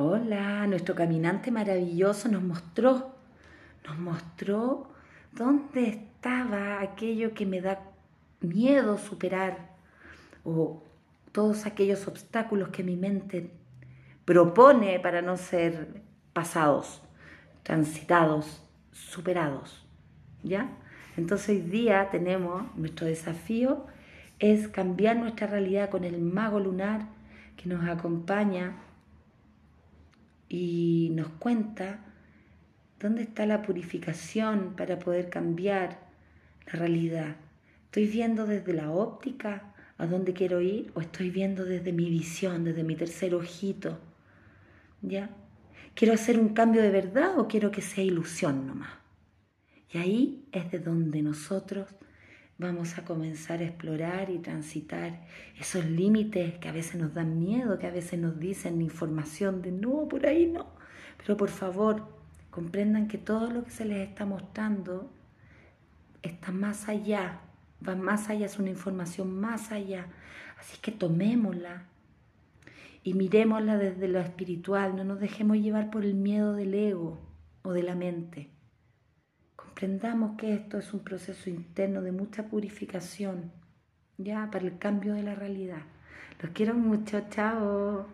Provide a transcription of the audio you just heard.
Hola, nuestro caminante maravilloso nos mostró, nos mostró dónde estaba aquello que me da miedo superar o todos aquellos obstáculos que mi mente propone para no ser pasados, transitados, superados. ¿Ya? Entonces hoy día tenemos nuestro desafío es cambiar nuestra realidad con el mago lunar que nos acompaña y nos cuenta dónde está la purificación para poder cambiar la realidad. ¿Estoy viendo desde la óptica a dónde quiero ir o estoy viendo desde mi visión, desde mi tercer ojito? ¿Ya? ¿Quiero hacer un cambio de verdad o quiero que sea ilusión nomás? Y ahí es de donde nosotros vamos a comenzar a explorar y transitar esos límites que a veces nos dan miedo, que a veces nos dicen información de no, por ahí no. Pero por favor, comprendan que todo lo que se les está mostrando está más allá, va más allá, es una información más allá. Así que tomémosla y miremosla desde lo espiritual, no nos dejemos llevar por el miedo del ego o de la mente. Comprendamos que esto es un proceso interno de mucha purificación, ya, para el cambio de la realidad. Los quiero mucho, chao.